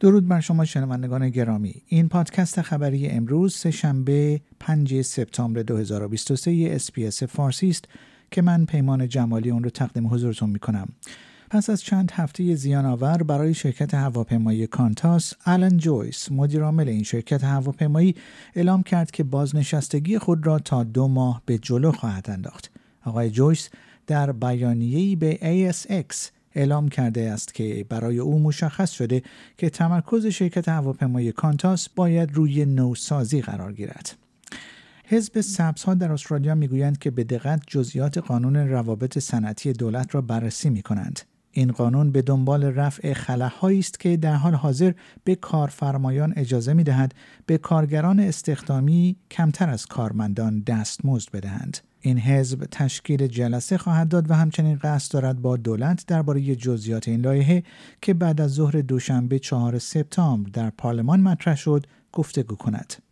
درود بر شما شنوندگان گرامی. این پادکست خبری امروز سهشنبه 5 سپتامبر 2023 SBS فارسی است که من پیمان جمالی اون رو تقدیم حضورتون می کنم پس از چند هفته زیان آور برای شرکت هواپیمایی کانتاس آلن جویس مدیرعامل این شرکت هواپیمایی اعلام کرد که بازنشستگی خود را تا دو ماه به جلو خواهد انداخت. آقای جویس در بیانیه‌ای به ASX اعلام کرده است که برای او مشخص شده که تمرکز شرکت هواپیمای کانتاس باید روی نوسازی قرار گیرد. حزب ها در استرالیا می‌گویند که به دقت جزئیات قانون روابط صنعتی دولت را بررسی می کنند. این قانون به دنبال رفع خلاهایی است که در حال حاضر به کارفرمایان اجازه می دهد به کارگران استخدامی کمتر از کارمندان دستمزد بدهند. این حزب تشکیل جلسه خواهد داد و همچنین قصد دارد با دولت درباره جزئیات این لایحه که بعد از ظهر دوشنبه چهار سپتامبر در پارلمان مطرح شد گفتگو کند.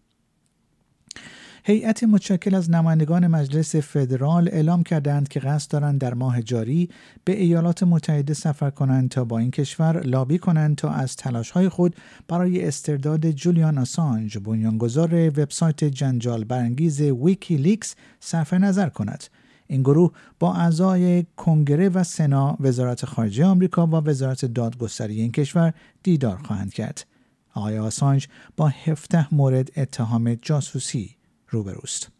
هیئت متشکل از نمایندگان مجلس فدرال اعلام کردند که قصد دارند در ماه جاری به ایالات متحده سفر کنند تا با این کشور لابی کنند تا از تلاش‌های خود برای استرداد جولیان آسانج بنیانگذار وبسایت جنجال برانگیز ویکی لیکس صرف نظر کند. این گروه با اعضای کنگره و سنا وزارت خارجه آمریکا و وزارت دادگستری این کشور دیدار خواهند کرد. آقای آسانج با 17 مورد اتهام جاسوسی روبروست.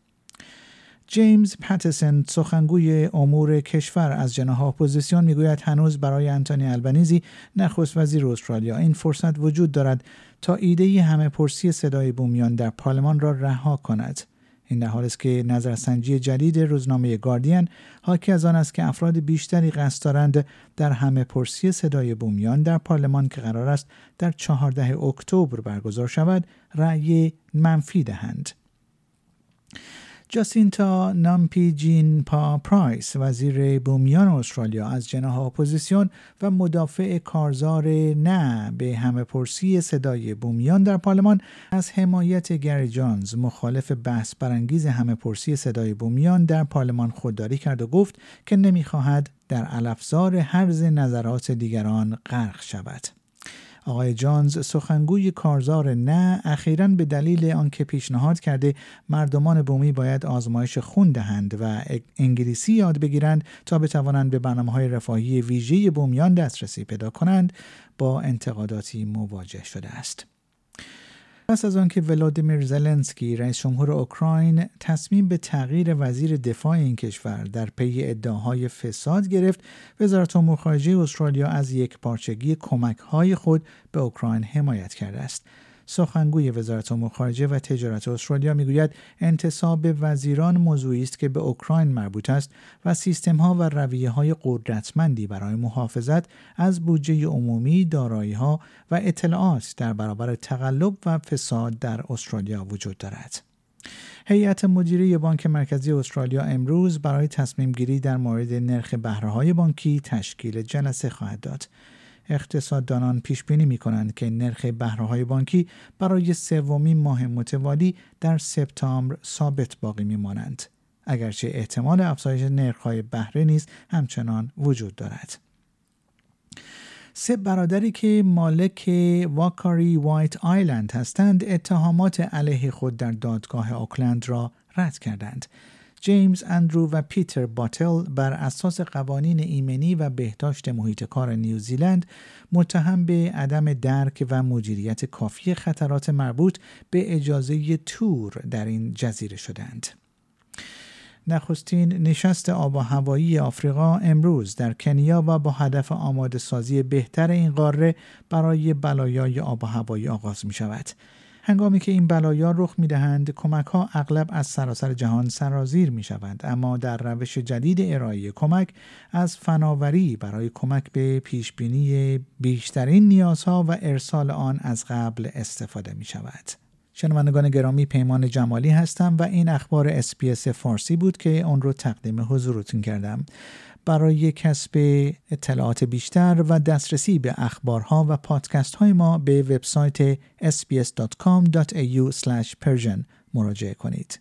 جیمز پتسن سخنگوی امور کشور از جناح اپوزیسیون می‌گوید هنوز برای انتونی البنیزی نخست وزیر استرالیا این فرصت وجود دارد تا ایده همه پرسی صدای بومیان در پارلمان را رها کند این در حال است که نظرسنجی جدید روزنامه گاردین حاکی از آن است که افراد بیشتری قصد دارند در همه پرسی صدای بومیان در پارلمان که قرار است در 14 اکتبر برگزار شود رأی منفی دهند جاسینتا نامپیجینپا پرایس وزیر بومیان استرالیا از جناح اپوزیسیون و مدافع کارزار نه به همه پرسی صدای بومیان در پارلمان از حمایت گری جانز مخالف بحث برانگیز همه پرسی صدای بومیان در پارلمان خودداری کرد و گفت که نمی‌خواهد در الافزار حرز نظرات دیگران غرق شود. آقای جانز سخنگوی کارزار نه اخیرا به دلیل آنکه پیشنهاد کرده مردمان بومی باید آزمایش خون دهند و انگلیسی یاد بگیرند تا بتوانند به برنامه های رفاهی ویژه بومیان دسترسی پیدا کنند با انتقاداتی مواجه شده است. پس از آنکه ولادیمیر زلنسکی رئیس جمهور اوکراین تصمیم به تغییر وزیر دفاع این کشور در پی ادعاهای فساد گرفت وزارت امور خارجه استرالیا از یک پارچگی کمک های خود به اوکراین حمایت کرده است. سخنگوی وزارت امور خارجه و تجارت استرالیا می‌گوید انتصاب وزیران موضوعی است که به اوکراین مربوط است و سیستم ها و رویه های قدرتمندی برای محافظت از بودجه عمومی دارایی ها و اطلاعات در برابر تقلب و فساد در استرالیا وجود دارد. هیئت مدیره بانک مرکزی استرالیا امروز برای تصمیم گیری در مورد نرخ بهره بانکی تشکیل جلسه خواهد داد. اقتصاددانان پیش بینی می کنند که نرخ بهره بانکی برای سومین ماه متوالی در سپتامبر ثابت باقی می مانند. اگرچه احتمال افزایش نرخ‌های بهره نیز همچنان وجود دارد. سه برادری که مالک Whakaari White Island هستند اتهامات علیه خود در دادگاه اوکلند را رد کردند. جیمز اندرو و پیتر باتل بر اساس قوانین ایمنی و بهداشت محیط کار نیوزیلند متهم به عدم درک و مدیریت کافی خطرات مربوط به اجازه تور در این جزیره شدند. نخستین نشست آب و هوایی آفریقا امروز در کنیا و با هدف آماده سازی بهتر این قاره برای بلایای آب و هوایی آغاز می شود. هنگامی که این بلایا رخ می دهند کمک ها اغلب از سراسر جهان سرازیر می شوند اما در روش جدید ارائه کمک از فناوری برای کمک به پیش بینی بیشترین نیازها و ارسال آن از قبل استفاده می شود. شنوندگان گرامی پیمان جمالی هستم و این اخبار SBS فارسی بود که اون رو تقدیم حضورتون کردم. برای کسب اطلاعات بیشتر و دسترسی به اخبارها و پادکست های ما به وبسایت sbs.com.au/persian مراجعه کنید.